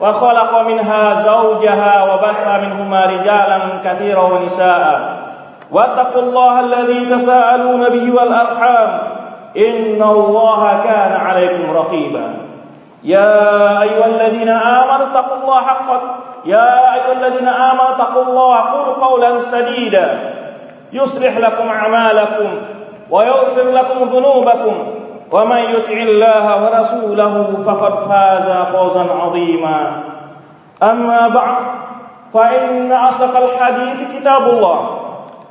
وخلق منها زوجها وبث منهما رجالا كثيرا ونساء. واتقوا الله الذي تساءلون به والأرحام. إن الله كان عليكم رقيبا. يا أيها الذين آمنوا اتقوا الله حق. يا أيها الذين آمنوا اتقوا الله قولوا قولا سديدا. يصلح لكم أعمالكم ويغفر لكم ذنوبكم. ومن يطع الله ورسوله فقد فاز فوزا عظيما. أما بعد فإن أصدق الحديث كتاب الله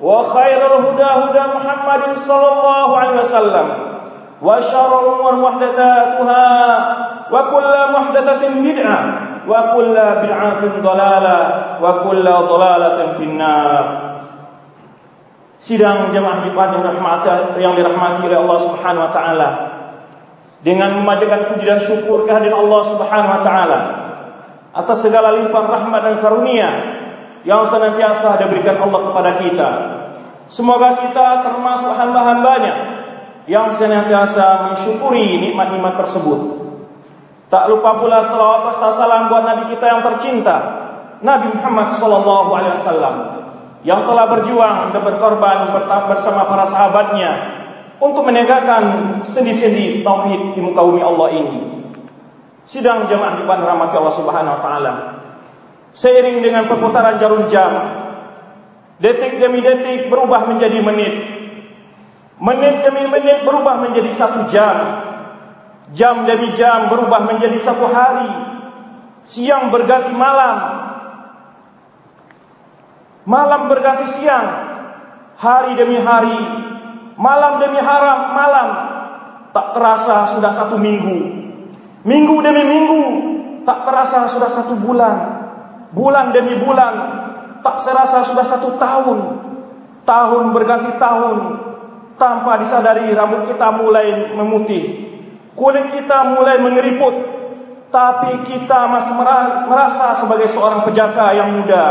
وخير الهدى هدى محمد صلى الله عليه وسلم وشر الأمور محدثاتها وكل محدثة بدعة وكل بدعة ضلالة وكل ضلالة في النار. Sidang jemaah Jumat yang dirahmati yang dirahmati oleh Allah Subhanahu wa taala. Dengan memanjatkan puji dan syukur kehadiran Allah Subhanahu wa taala atas segala limpahan rahmat dan karunia yang senantiasa diberikan Allah kepada kita. Semoga kita termasuk hamba-hambanya yang senantiasa mensyukuri nikmat-nikmat tersebut. Tak lupa pula salawat serta salam buat Nabi kita yang tercinta, Nabi Muhammad sallallahu alaihi wasallam yang telah berjuang dan berkorban bersama para sahabatnya untuk menegakkan sendi-sendi tauhid di muka bumi Allah ini. Sidang jamaah Jumat rahmat Allah Subhanahu wa taala. Seiring dengan perputaran jarum jam, detik demi detik berubah menjadi menit. Menit demi menit berubah menjadi satu jam. Jam demi jam berubah menjadi satu hari. Siang berganti malam. Malam berganti siang. Hari demi hari. Malam demi haram malam. Tak terasa sudah satu minggu. Minggu demi minggu. Tak terasa sudah satu bulan. Bulan demi bulan. Tak serasa sudah satu tahun. Tahun berganti tahun. Tanpa disadari rambut kita mulai memutih. Kulit kita mulai mengeriput. Tapi kita masih merasa sebagai seorang pejaka yang muda.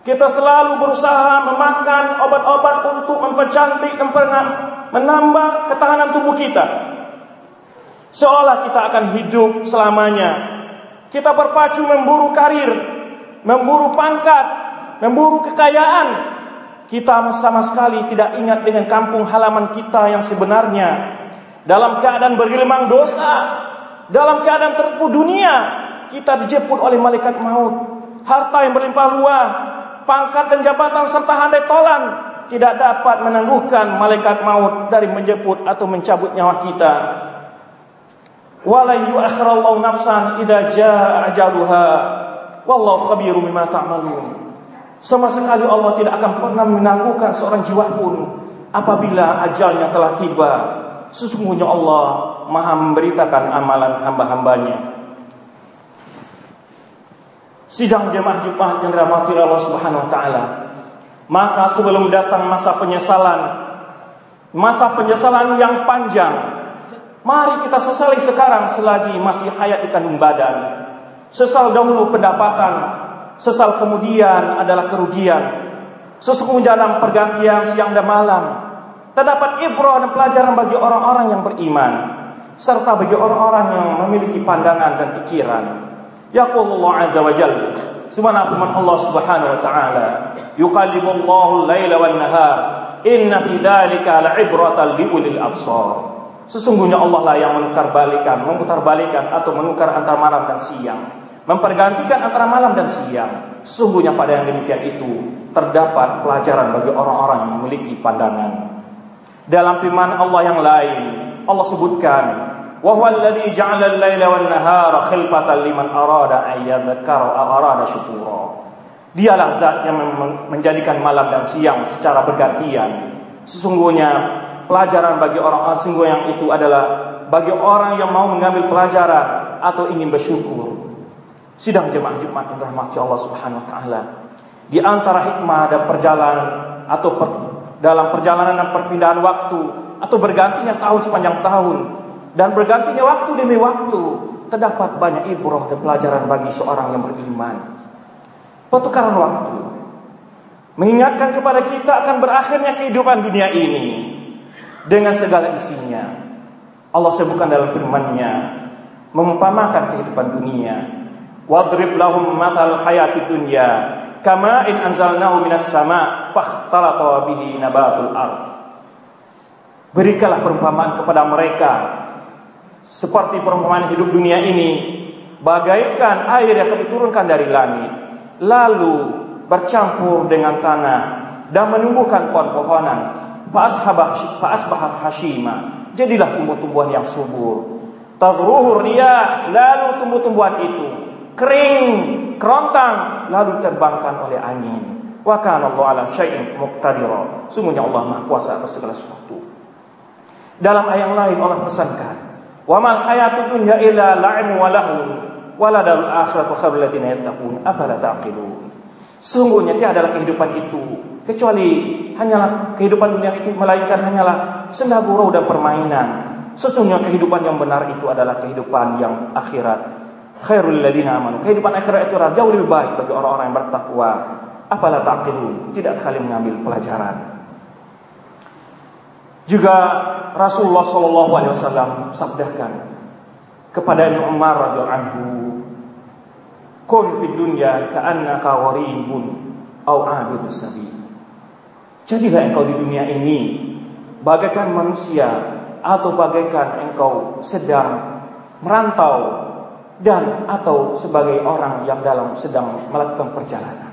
Kita selalu berusaha memakan obat-obat untuk mempercantik dan menambah ketahanan tubuh kita. Seolah kita akan hidup selamanya. Kita berpacu memburu karir, memburu pangkat, memburu kekayaan. Kita sama sekali tidak ingat dengan kampung halaman kita yang sebenarnya. Dalam keadaan bergelimang dosa, dalam keadaan tertipu dunia, kita dijemput oleh malaikat maut. Harta yang berlimpah luas, pangkat dan jabatan serta handai tolan tidak dapat menangguhkan malaikat maut dari menjemput atau mencabut nyawa kita. Wala yu'akhirallahu nafsan idza jaa ajaluha. Wallahu khabirum bima ta'malun. Sama sekali Allah tidak akan pernah menangguhkan seorang jiwa pun apabila ajalnya telah tiba. Sesungguhnya Allah Maha memberitakan amalan hamba-hambanya. Sidang jemaah Jumat yang dirahmati Allah Subhanahu wa taala. Maka sebelum datang masa penyesalan, masa penyesalan yang panjang, Mari kita sesali sekarang selagi masih hayat di kandung badan. Sesal dahulu pendapatan, sesal kemudian adalah kerugian. Sesungguhnya dalam pergantian siang dan malam, terdapat ibrah dan pelajaran bagi orang-orang yang beriman, serta bagi orang-orang yang memiliki pandangan dan pikiran. Yaqulullah azza wa jalla Subhanahu firman Allah Subhanahu wa taala, yuqallibullahu al-laila wan nahar, inna fi dzalika la'ibratan absar. Sesungguhnya Allah lah yang memutar balikan atau menukar antara malam dan siang. Mempergantikan antara malam dan siang. Sesungguhnya pada yang demikian itu terdapat pelajaran bagi orang-orang yang memiliki pandangan. Dalam firman Allah yang lain, Allah sebutkan, "Wa huwa alladhi ja'ala al-laila wan nahara khilfatan liman arada an yadhakkara aw arada syukura." Dialah zat yang menjadikan malam dan siang secara bergantian. Sesungguhnya pelajaran bagi orang-orang sungguh yang itu adalah bagi orang yang mau mengambil pelajaran atau ingin bersyukur. Sidang jemaah Jumat yang dirahmati Allah Subhanahu wa taala. Di antara hikmah dan perjalanan atau per, dalam perjalanan dan perpindahan waktu atau bergantinya tahun sepanjang tahun dan bergantinya waktu demi waktu terdapat banyak ibrah dan pelajaran bagi seorang yang beriman. Pertukaran waktu mengingatkan kepada kita akan berakhirnya kehidupan dunia ini dengan segala isinya. Allah sebutkan dalam firman-Nya mengumpamakan kehidupan dunia. Wadrib lahum mathal hayati dunya kama in anzalnahu minas sama fakhtalata bihi nabatul ard. Berikanlah perumpamaan kepada mereka seperti perumpamaan hidup dunia ini bagaikan air yang kami turunkan dari langit lalu bercampur dengan tanah dan menumbuhkan pohon-pohonan. Fa'asbahat hashima. Jadilah tumbuh-tumbuhan yang subur. Tadruhur riyah lalu tumbuh-tumbuhan itu kering kerontang lalu terbangkan oleh angin. Wa kana Allah ala syai'in muqtadira. Sungguhnya Allah Maha kuasa atas segala sesuatu. Dalam ayat lain Allah pesankan wa mal hayatud dunya illa la'im wa lahu wala darul akhiratu khairul ladzina yattaqun afala taqilun. Sungguhnya tiada adalah kehidupan itu kecuali hanyalah kehidupan dunia itu melainkan hanyalah senda gurau dan permainan. Sesungguhnya kehidupan yang benar itu adalah kehidupan yang akhirat. Khairul ladina amanu kehidupan akhirat itu adalah jauh lebih baik bagi orang-orang yang bertakwa. Apalah taqilun tidak kali mengambil pelajaran juga Rasulullah Shallallahu Alaihi Wasallam sabdakan kepada Ibnu Umar radhiyallahu anhu kun fid dunya ka'annaka gharibun au abidus sabil jadilah engkau di dunia ini bagaikan manusia atau bagaikan engkau sedang merantau dan atau sebagai orang yang dalam sedang melakukan perjalanan.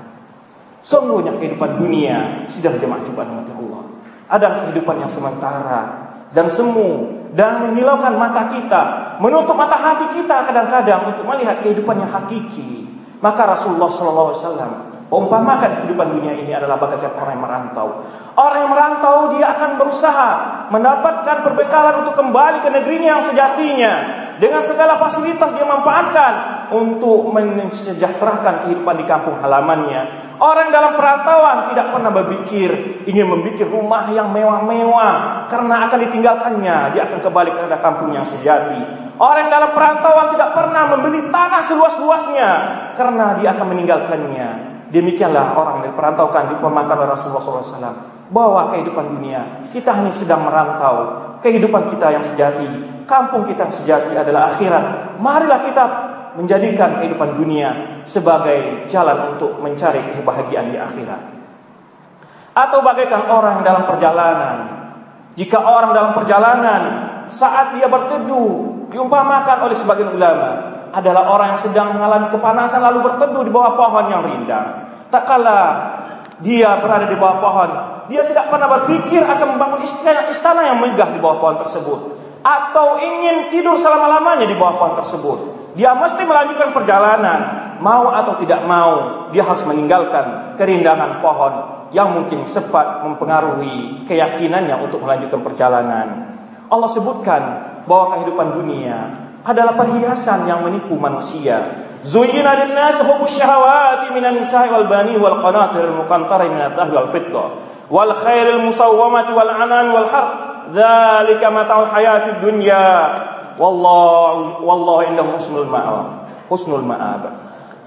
Sungguhnya kehidupan dunia sedang jemaah coba Allah. Ada kehidupan yang sementara. Dan semu. Dan menyilaukan mata kita, menutup mata hati kita kadang-kadang untuk melihat kehidupan yang hakiki. Maka Rasulullah Shallallahu Alaihi Wasallam umpamakan kehidupan dunia ini adalah bagaikan orang yang merantau. Orang yang merantau dia akan berusaha mendapatkan perbekalan untuk kembali ke negerinya yang sejatinya. Dengan segala fasilitas dia manfaatkan untuk mensejahterakan kehidupan di kampung halamannya. Orang dalam perantauan tidak pernah berpikir ingin membuat rumah yang mewah-mewah karena akan ditinggalkannya, dia akan kembali ke kampung yang sejati. Orang dalam perantauan tidak pernah membeli tanah seluas-luasnya karena dia akan meninggalkannya. Demikianlah orang yang diperantaukan pemakan oleh Rasulullah SAW. Bahwa kehidupan dunia kita hanya sedang merantau. Kehidupan kita yang sejati, kampung kita yang sejati adalah akhirat. Marilah kita menjadikan kehidupan dunia sebagai jalan untuk mencari kebahagiaan di akhirat. Atau bagaikan orang dalam perjalanan. Jika orang dalam perjalanan saat dia berteduh diumpamakan oleh sebagian ulama adalah orang yang sedang mengalami kepanasan lalu berteduh di bawah pohon yang rindang. Tak kala dia berada di bawah pohon, dia tidak pernah berpikir akan membangun istana, istana yang megah di bawah pohon tersebut atau ingin tidur selama-lamanya di bawah pohon tersebut. Dia mesti melanjutkan perjalanan, mau atau tidak mau, dia harus meninggalkan kerindangan pohon yang mungkin sempat mempengaruhi keyakinannya untuk melanjutkan perjalanan. Allah sebutkan bahwa kehidupan dunia adalah perhiasan yang menipu manusia. Zuyyina lin-nasi syahawati minan nisa'i wal bani wal qanatir al-muqantara wal fiddah wal khairil musawwamati wal anan wal mata'ul hayatid dunya Wallahu wallahu indahu husnul ma'ab. Husnul ma'ab.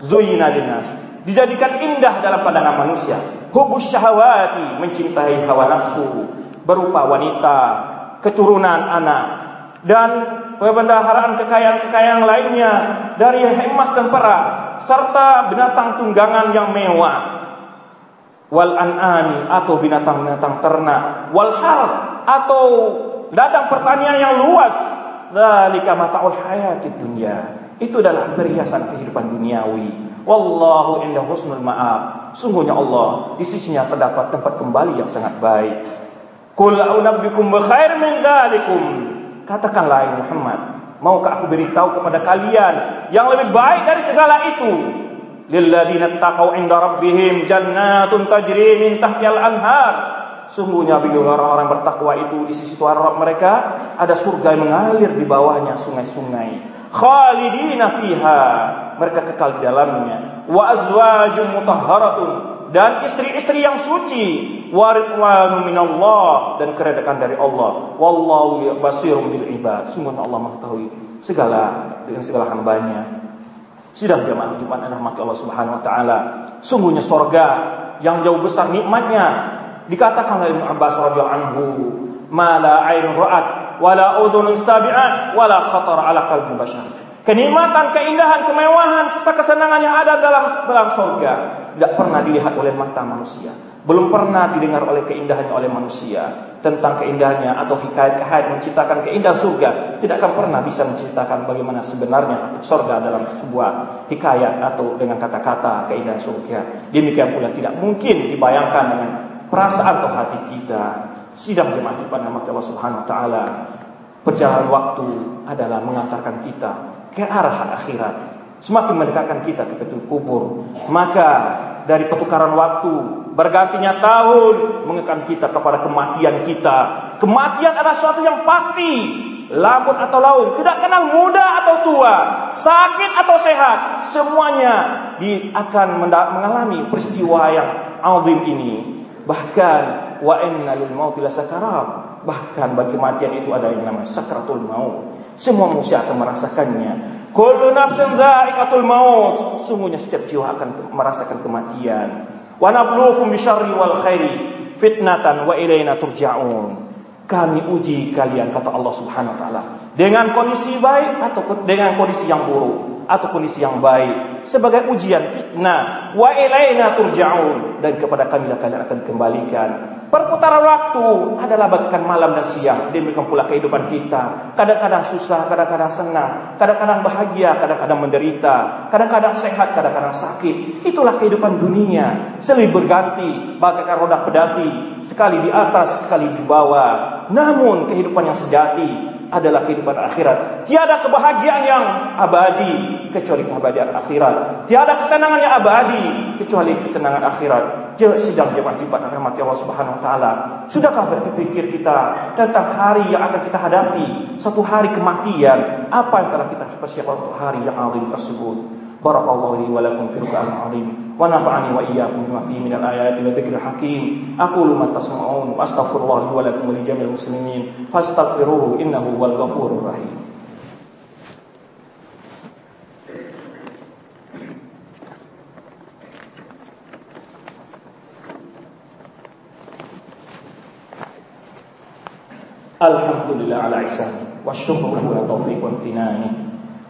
Zuyina linnas. Dijadikan indah dalam pandangan manusia. Hubus syahwati, mencintai hawa nafsu berupa wanita, keturunan anak dan perbendaharaan kekayaan-kekayaan lainnya dari emas dan perak serta binatang tunggangan yang mewah wal an'ami atau binatang-binatang ternak wal harf atau ladang pertanian yang luas Dzalika mata'ul hayatid dunya. Itu adalah perhiasan kehidupan duniawi. Wallahu indah husnul ma'ab. Sungguhnya Allah di sisinya terdapat tempat kembali yang sangat baik. Qul a'unabbikum bi khair min dzalikum. Katakanlah Muhammad, maukah aku beritahu kepada kalian yang lebih baik dari segala itu? Lilladzina taqaw 'inda rabbihim jannatun tajri min tahtiha al-anhar. Sungguhnya bagi orang-orang bertakwa itu di sisi Tuhan Rabb mereka ada surga yang mengalir di bawahnya sungai-sungai. Khalidina fiha. Mereka kekal di dalamnya. Wa azwajum mutahharatun. Dan istri-istri yang suci. Waridwanu minallah. Dan keredakan dari Allah. Wallahu basirum bil ibad. Sungguh Allah mengetahui segala dengan segala hambanya. Sidang jamaah Jumat Allah Subhanahu wa taala. Sungguhnya sorga yang jauh besar nikmatnya dikatakan oleh Ibnu Abbas radhiyallahu anhu mala ain ra'at wala udhunun sabi'at wala khatar ala qalbi bashar Kenikmatan, keindahan, kemewahan serta kesenangan yang ada dalam dalam surga tidak pernah dilihat oleh mata manusia. Belum pernah didengar oleh keindahannya oleh manusia tentang keindahannya atau hikayat-hikayat menciptakan keindahan surga tidak akan pernah bisa menceritakan bagaimana sebenarnya surga dalam sebuah hikayat atau dengan kata-kata keindahan surga. Demikian pula tidak mungkin dibayangkan dengan perasaan atau hati kita. Sidang jemaah Jumat nama Allah Subhanahu wa taala. Perjalanan waktu adalah mengantarkan kita ke arah akhirat. Semakin mendekatkan kita ke pintu kubur, maka dari pertukaran waktu bergantinya tahun mengekan kita kepada kematian kita. Kematian adalah sesuatu yang pasti. Lamun atau laun, tidak kenal muda atau tua, sakit atau sehat, semuanya akan mengalami peristiwa yang azim ini. Bahkan wa inna lil mauti lasakarat. Bahkan bagi kematian itu ada yang namanya sakratul maut. Semua manusia akan merasakannya. Kullu nafsin dha'iqatul maut. Sungguhnya setiap jiwa akan merasakan kematian. Wa nabluukum bisyarri wal khairi fitnatan wa ilaina turja'un. Kami uji kalian kata Allah Subhanahu wa taala dengan kondisi baik atau dengan kondisi yang buruk atau kondisi yang baik sebagai ujian fitnah wa ilaina turja'un dan kepada kami kalian akan kembalikan Perputaran waktu adalah bagaikan malam dan siang. Demikian pula kehidupan kita. Kadang-kadang susah, kadang-kadang senang. Kadang-kadang bahagia, kadang-kadang menderita. Kadang-kadang sehat, kadang-kadang sakit. Itulah kehidupan dunia. Silih berganti, bagaikan roda pedati. Sekali di atas, sekali di bawah. Namun kehidupan yang sejati adalah kehidupan akhirat. Tiada kebahagiaan yang abadi kecuali kebahagiaan akhirat. Tiada kesenangan yang abadi kecuali kesenangan akhirat. Sidang jemaah Jumat rahmat Allah Subhanahu wa taala. Sudahkah berpikir kita tentang hari yang akan kita hadapi? Satu hari kematian. Apa yang telah kita persiapkan untuk hari yang alim tersebut? بارك الله لي ولكم في القرآن العظيم ونفعني وإياكم بما فيه من الآيات والذكر الحكيم. أقول ما تسمعون وأستغفر الله لي ولكم ولجميع المسلمين فاستغفروه إنه هو الغفور الرحيم. الحمد لله على إحسانه والشكر على توفيق وامتنانه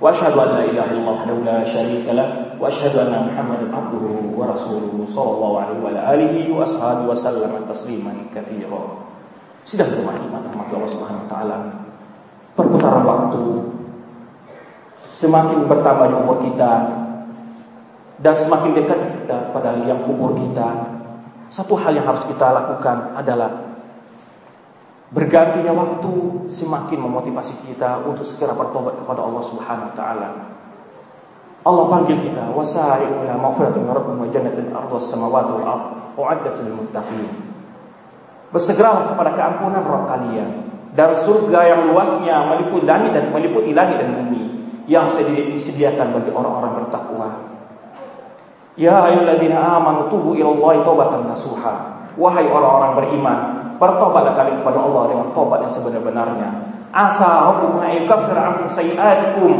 واشهد ان لا اله الا الله وحده لا شريك له واشهد ان محمدا عبده ورسوله صلى الله عليه وعلى اله واصحابه وسلم تسليما كثيرا Sidang Jumat Jumat rahmat Allah Subhanahu wa taala. Perputaran waktu semakin bertambahnya umur kita dan semakin dekat kita pada yang kubur kita. Satu hal yang harus kita lakukan adalah Bergantinya waktu semakin memotivasi kita untuk segera bertobat kepada Allah Subhanahu wa taala. Allah panggil kita, wasai'u ila maghfiratin min rabbikum wa jannatin ardhas samawati wal ard u'iddat lil muttaqin. Bersegeralah kepada keampunan Rabb kalian dan surga yang luasnya meliputi langit dan meliputi langit dan bumi yang disediakan bagi orang-orang bertakwa. Ya ayyuhalladzina amanu tubu ila Allahi taubatan nasuha. Wahai orang-orang beriman, Bertobatlah kalian kepada Allah dengan tobat yang sebenar-benarnya. Asa rabbukum yukaffir ankum sayi'atikum.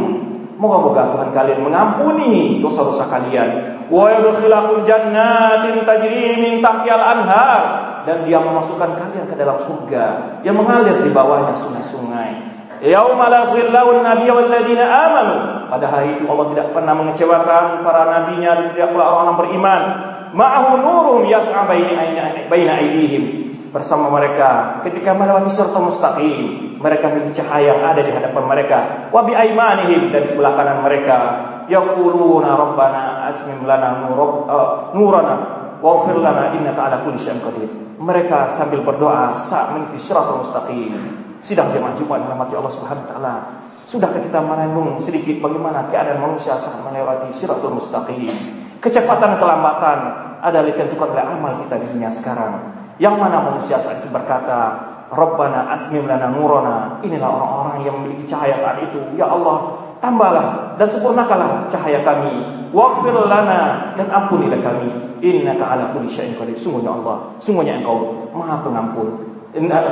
Moga-moga Tuhan kalian mengampuni dosa-dosa kalian. Wa yudkhilakum jannatin tajri min tahtihal anhar dan dia memasukkan kalian ke dalam surga yang mengalir di bawahnya sungai-sungai. Yauma la dhillahu an-nabiy wal ladina amanu. Pada hari itu Allah tidak pernah mengecewakan para nabinya dan tidak pula orang-orang beriman. Ma'ahu nurun yas'a baina aydihim bersama mereka ketika melewati siratal mustaqim mereka memiliki cahaya yang ada di hadapan mereka wa bi aimanihim dan sebelah kanan mereka yaquluna rabbana asmim lana nurab, uh, nurana waghfir lana innaka ala kulli syai'in qadir. Mereka sambil berdoa saat mengikuti syiratul mustaqim. Sidang jemaah Jumat rahmati Allah Subhanahu wa taala. Sudahkah kita merenung sedikit bagaimana keadaan manusia saat melewati syiratul mustaqim? Kecepatan kelambatan adalah ditentukan oleh amal kita di dunia sekarang. Yang mana manusia saat itu berkata, Rabbana atmim lana nurana. Inilah orang-orang yang memiliki cahaya saat itu. Ya Allah, tambahlah dan sempurnakanlah cahaya kami. Waghfir lana dan ampunilah kami. Innaka ala kulli syai'in qadir. Sungguhnya Allah, sungguhnya Engkau Maha Pengampun.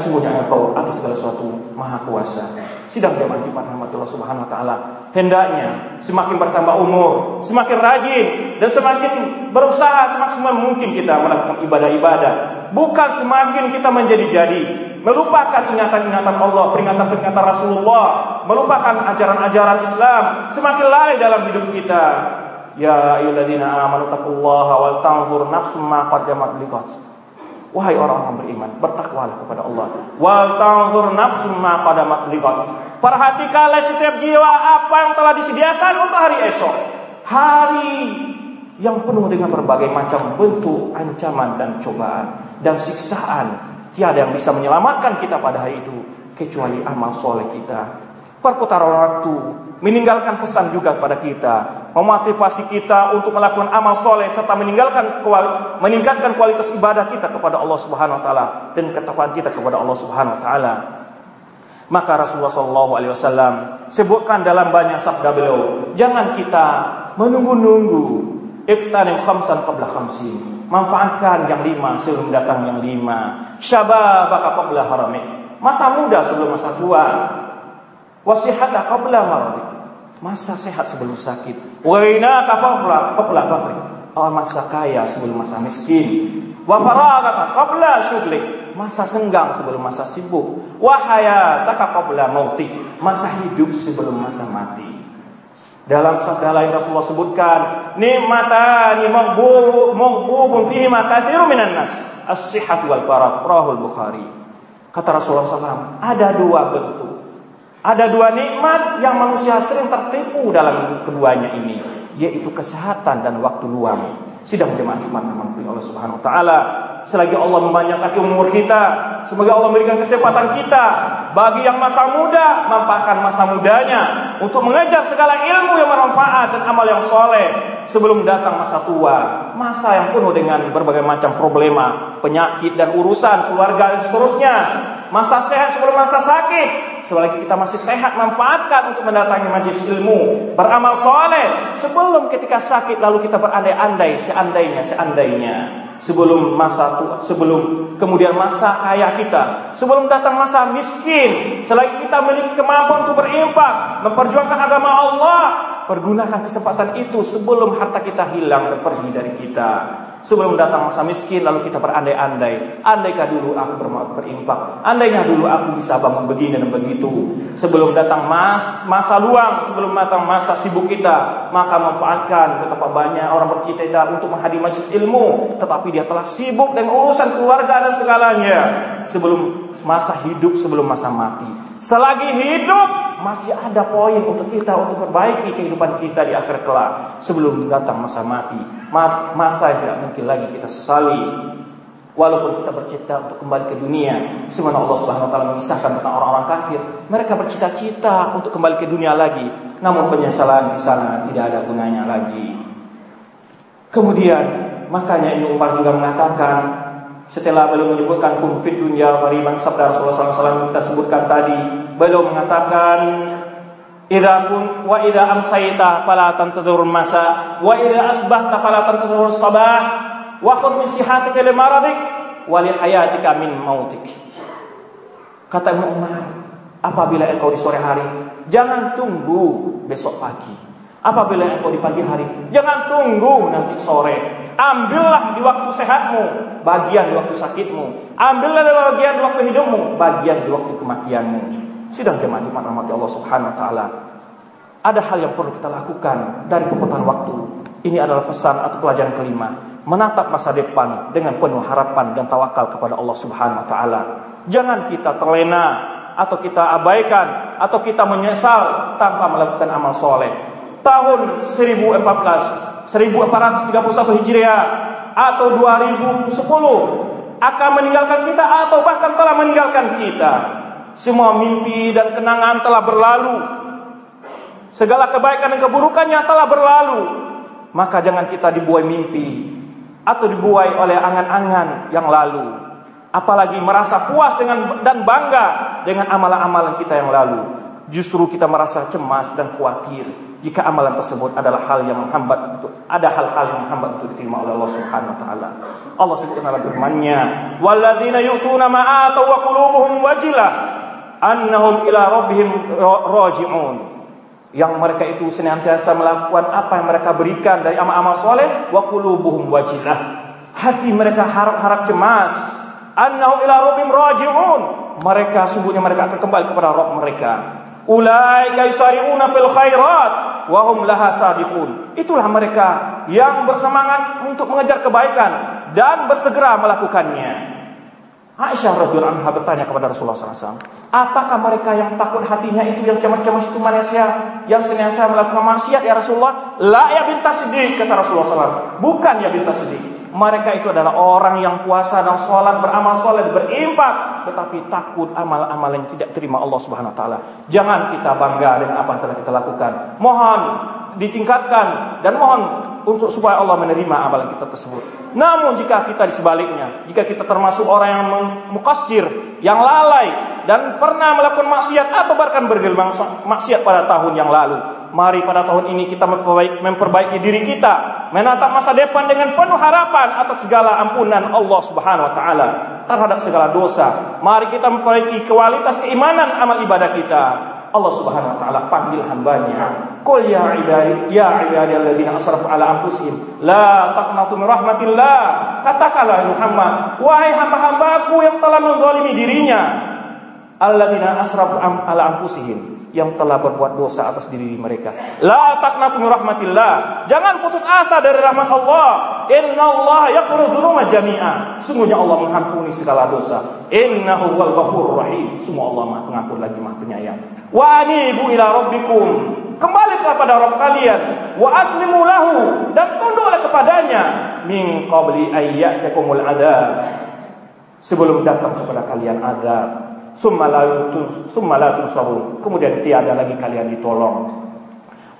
Sungguhnya Engkau atas segala sesuatu Maha Kuasa. Sidang jemaah Jumat rahmatullah subhanahu wa taala. Hendaknya semakin bertambah umur, semakin rajin dan semakin berusaha semaksimal mungkin kita melakukan ibadah-ibadah. Bukan semakin kita menjadi-jadi, melupakan ingatan-ingatan Allah, peringatan-peringatan Rasulullah, melupakan ajaran-ajaran Islam, semakin lalai dalam hidup kita. Ya ayyuhalladzina amanu taqullaha wal tanzur nafsum ma qaddamat liqat. Wahai orang-orang beriman, bertakwalah kepada Allah. Wal tanzur nafsum ma qaddamat liqat. Perhatikanlah setiap jiwa apa yang telah disediakan untuk hari esok. Hari yang penuh dengan berbagai macam bentuk ancaman dan cobaan dan siksaan Tiada yang bisa menyelamatkan kita pada hari itu kecuali amal soleh kita. Perputaran waktu meninggalkan pesan juga kepada kita, memotivasi kita untuk melakukan amal soleh serta meninggalkan meningkatkan kualitas ibadah kita kepada Allah Subhanahu Wa Taala dan ketakwaan kita kepada Allah Subhanahu Wa Taala. Maka Rasulullah Shallallahu Alaihi Wasallam sebutkan dalam banyak sabda beliau, jangan kita menunggu-nunggu. Iktanim khamsan qabla khamsin. Manfaatkan yang lima sebelum datang yang lima. Syababaka qabla haramik. Masa muda sebelum masa tua. Wasihata qabla maradi. Masa sehat sebelum sakit. Wa ghinaka qabla faqri. Oh, masa kaya sebelum masa miskin. Wa faragaka qabla syughlik. Masa senggang sebelum masa sibuk. Wa hayataka qabla mautik. Masa hidup sebelum masa mati. Dalam sabda lain Rasulullah sebutkan, nikmatani maghbubun fihi ma katsiru minan nas, as-sihhat wal farah, rahul Bukhari. Kata Rasulullah SAW, ada dua bentuk. Ada dua nikmat yang manusia sering tertipu dalam keduanya ini, yaitu kesehatan dan waktu luang. Sidang jemaah Jumat yang Allah Subhanahu wa taala. Selagi Allah membanyakan umur kita, semoga Allah memberikan kesempatan kita bagi yang masa muda manfaatkan masa mudanya untuk mengejar segala ilmu yang bermanfaat dan amal yang soleh sebelum datang masa tua, masa yang penuh dengan berbagai macam problema, penyakit dan urusan keluarga dan seterusnya. Masa sehat sebelum masa sakit. Selagi kita masih sehat, manfaatkan untuk mendatangi majlis ilmu. Beramal soleh. Sebelum ketika sakit, lalu kita berandai-andai. Seandainya, seandainya. Sebelum masa tua, sebelum kemudian masa kaya kita. Sebelum datang masa miskin. Selagi kita memiliki kemampuan untuk berimpak. Memperjuangkan agama Allah. Pergunakan kesempatan itu sebelum harta kita hilang dan pergi dari kita. Sebelum datang masa miskin lalu kita berandai-andai. Andaikah dulu aku berinfak. Andainya dulu aku bisa bangun begini dan begitu. Sebelum datang mas, masa luang, sebelum datang masa sibuk kita, maka manfaatkan betapa banyak orang bercita-cita untuk menghadiri majlis ilmu, tetapi dia telah sibuk dengan urusan keluarga dan segalanya. Sebelum masa hidup, sebelum masa mati. Selagi hidup masih ada poin untuk kita untuk perbaiki kehidupan kita di akhir kelak sebelum datang masa mati. Masa tidak mungkin lagi kita sesali. Walaupun kita bercita untuk kembali ke dunia, Sebenarnya Allah Subhanahu wa taala memisahkan tentang orang-orang kafir. Mereka bercita-cita untuk kembali ke dunia lagi, namun penyesalan di sana tidak ada gunanya lagi. Kemudian, makanya Ibnu Umar juga mengatakan setelah beliau menyebutkan kum fit dunya ghariban sabda Rasulullah SAW kita sebutkan tadi beliau mengatakan idza kun wa idza amsayta fala tantadhur masa wa idza asbahta fala tantadhur sabah wa khudh min sihatika li maradik wa li hayatika min mautik kata Ibnu Umar apabila engkau di sore hari jangan tunggu besok pagi Apabila engkau di pagi hari, jangan tunggu nanti sore. Ambillah di waktu sehatmu, bagian di waktu sakitmu. Ambillah di bagian di waktu hidupmu, bagian di waktu kematianmu. Sidang jemaah Jumat rahmati Allah Subhanahu wa taala. Ada hal yang perlu kita lakukan dari perputaran waktu. Ini adalah pesan atau pelajaran kelima. Menatap masa depan dengan penuh harapan dan tawakal kepada Allah Subhanahu wa taala. Jangan kita terlena atau kita abaikan atau kita menyesal tanpa melakukan amal soleh tahun 1014, 1431 Hijriah atau 2010 akan meninggalkan kita atau bahkan telah meninggalkan kita. Semua mimpi dan kenangan telah berlalu. Segala kebaikan dan keburukannya telah berlalu. Maka jangan kita dibuai mimpi atau dibuai oleh angan-angan yang lalu. Apalagi merasa puas dengan dan bangga dengan amalan-amalan kita yang lalu. Justru kita merasa cemas dan khawatir jika amalan tersebut adalah hal yang menghambat untuk ada hal-hal yang menghambat untuk diterima oleh Allah Subhanahu wa taala. Allah sebutkan dalam firman-Nya, "Walladzina yu'tuna ma atau wa qulubuhum wajilah annahum ila rabbihim raji'un." Yang mereka itu senantiasa melakukan apa yang mereka berikan dari amal-amal soleh, wa qulubuhum wajilah. Hati mereka harap-harap cemas. Annahum ila rabbihim raji'un. Mereka sungguhnya mereka akan kembali kepada Rabb mereka. Ulaika yusari'una fil khairat wa hum laha sabiqun. Itulah mereka yang bersemangat untuk mengejar kebaikan dan bersegera melakukannya. Aisyah radhiyallahu anha bertanya kepada Rasulullah SAW, apakah mereka yang takut hatinya itu yang cemas-cemas itu manusia yang senantiasa melakukan maksiat ya Rasulullah? La ya bintas sedih kata Rasulullah SAW. Bukan ya bintas sedih. Mereka itu adalah orang yang puasa dan sholat, beramal sholat, berimpak, tetapi takut amal-amal yang tidak terima Allah Subhanahu Wa Taala. Jangan kita bangga dengan apa yang telah kita lakukan. Mohon ditingkatkan dan mohon untuk supaya Allah menerima amalan kita tersebut. Namun jika kita di sebaliknya, jika kita termasuk orang yang mukasir, yang lalai dan pernah melakukan maksiat atau bahkan bergelimang maksiat pada tahun yang lalu, mari pada tahun ini kita memperbaiki, memperbaiki diri kita, menatap masa depan dengan penuh harapan atas segala ampunan Allah Subhanahu wa taala terhadap segala dosa. Mari kita memperbaiki kualitas keimanan amal ibadah kita. Allah Subhanahu wa taala panggil hambanya. Qul ya ibadi ya ibadi alladzina asrafu ala anfusihim la taqnatu min rahmatillah. Katakanlah Muhammad, wahai hamba-hambaku yang telah menzalimi dirinya, alladzina asrafu ala anfusihim yang telah berbuat dosa atas diri mereka. La taqnatu min rahmatillah. Jangan putus asa dari rahmat Allah. Inna Allah yaghfiru dzunuba jami'a. Sungguhnya Allah mengampuni segala dosa. Innahu wal ghafurur rahim. Semua Allah Maha Pengampun lagi Maha Penyayang. Wa anibu ila rabbikum. Kembali kepada Rabb kalian. Wa aslimu lahu dan tunduklah kepadanya min qabli ayyatakumul adab. Sebelum datang kepada kalian azab summa kemudian tiada lagi kalian ditolong.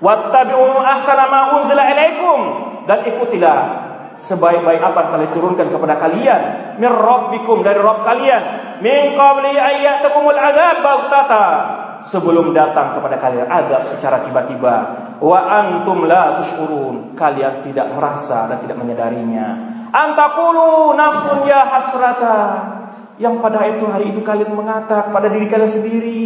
Wattabi'u ahsana ma unzila ilaikum. Dan ikutilah sebaik-baik apa yang telah diturunkan kepada kalian. Min rabbikum dari rabb kalian. Min qabli ayyatakumul adzab baghtata. Sebelum datang kepada kalian azab secara tiba-tiba. Wa antum la tusyurun kalian tidak merasa dan tidak menyadarinya. Antakulu nafsun ya hasrata yang pada itu hari itu kalian mengatakan pada diri kalian sendiri,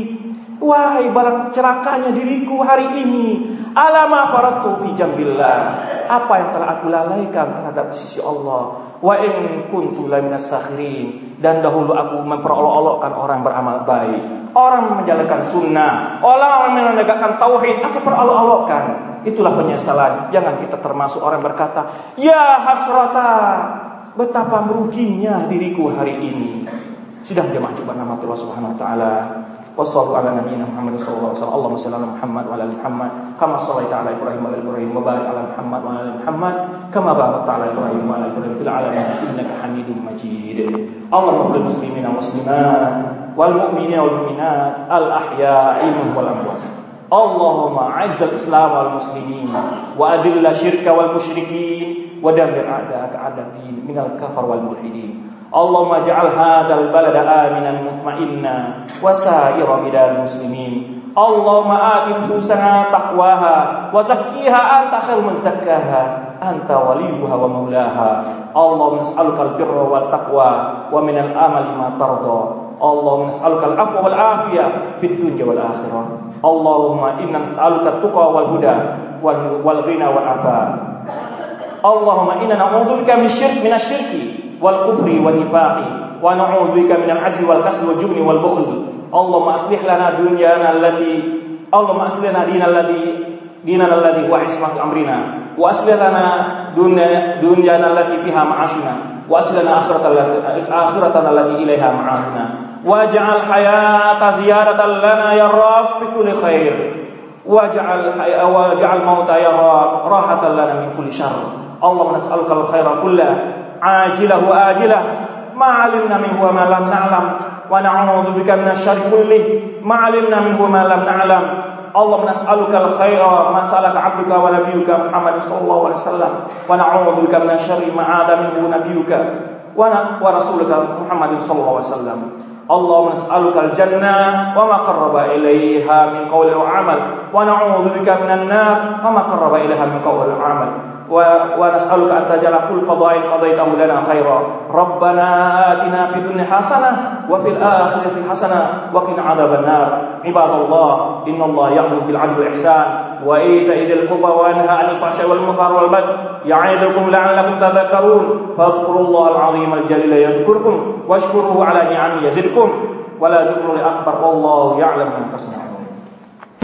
Wahai balang celakanya diriku hari ini. Alama faratu fi jambillah. Apa yang telah aku lalaikan terhadap sisi Allah. Wa in kuntu laminas. Dan dahulu aku memperolok-olokkan orang beramal baik. Orang menjalankan sunnah. Orang menegakkan tauhid. Aku perolok-olokkan. Itulah penyesalan. Jangan kita termasuk orang berkata, Ya hasrata. Betapa meruginya diriku hari ini. Sidang jemaah coba nama Allah Subhanahu wa taala. Wassallallahu ala nabiyyina Muhammad sallallahu alaihi wasallam. Allahumma shalli ala Muhammad wa ala ali Muhammad kama shallaita ala Ibrahim wa ala Ibrahim wa barik ala Muhammad wa ala Muhammad kama barakta ala Ibrahim wa ala Ibrahim fil alamin innaka Hamidum Majid. Allahumma fil muslimina muslimat wal mu'minina wal mu'minat al ahya'i minhum wal amwat. اللهم اعز الاسلام والمسلمين واذل الشرك والمشركين ودمر أعداءك أعداء الدين من الكفر والملحدين Allahumma ja'al hadal balada aminan mutmainna wa sa'ira bidal muslimin. Allahumma ati nufusana taqwaha wa zakkiha anta khairu man zakkaha anta waliyuha wa maulaha. Allahumma nas'aluka al-birra wa taqwa wa min al-amali ma tarda. Allahumma nas'aluka al-afwa wal afiya fid dunya wal akhirah. Allahumma inna nas'aluka at-tuqa wal huda wal ghina wal afa. Allahumma inna na'udzubika min syirk min asy-syirki wal kufri wal nifaqi wa na'udzubika min al-'ajzi wal kasli wal jubni wal bukhl. Allahumma aslih lana dunyana allati Allahumma aslih lana dinana allati dinana allati huwa ismatu amrina. Wa aslih lana dunyana dunyana allati fiha ma'ashuna wa aslih lana akhiratana allati ilaiha ma'adna waj'al hayata ziyaratan lana ya rabb fi kulli khair. Waj'al hayata waj'al mauta ya rabb rahatan lana min kulli syarr. Allahumma nas'aluka al-khaira kullahu عاجله وآجله. ما علمنا منه وما لم نعلم. ونعوذ بك من الشر كله. ما علمنا منه وما لم نعلم. اللهم نسألك الخير ما سألك عبدك ونبيك محمد صلى الله عليه وسلم. ونعوذ بك من الشر ما عاد منه نبيك ورسولك محمد صلى الله عليه وسلم. اللهم نسألك الجنة وما قرب إليها من قول وعمل ونعوذ بك من النار وما قرب إليها من قول وعمل ونسألك أن تجعل كل قضاء قضيته لنا خيرا. ربنا آتنا في الدنيا حسنة وفي الآخرة حسنة وقنا عذاب النار. عباد الله إن الله يأمر بالعدل والإحسان وإيتاء ذي القربى وينهى عن الفحشاء والمنكر والبغي يعظكم لعلكم تذكرون. فاذكروا الله العظيم الجليل يذكركم واشكروه على نعمه يزدكم. ولا ذكر أكبر والله يعلم ما تصنعون.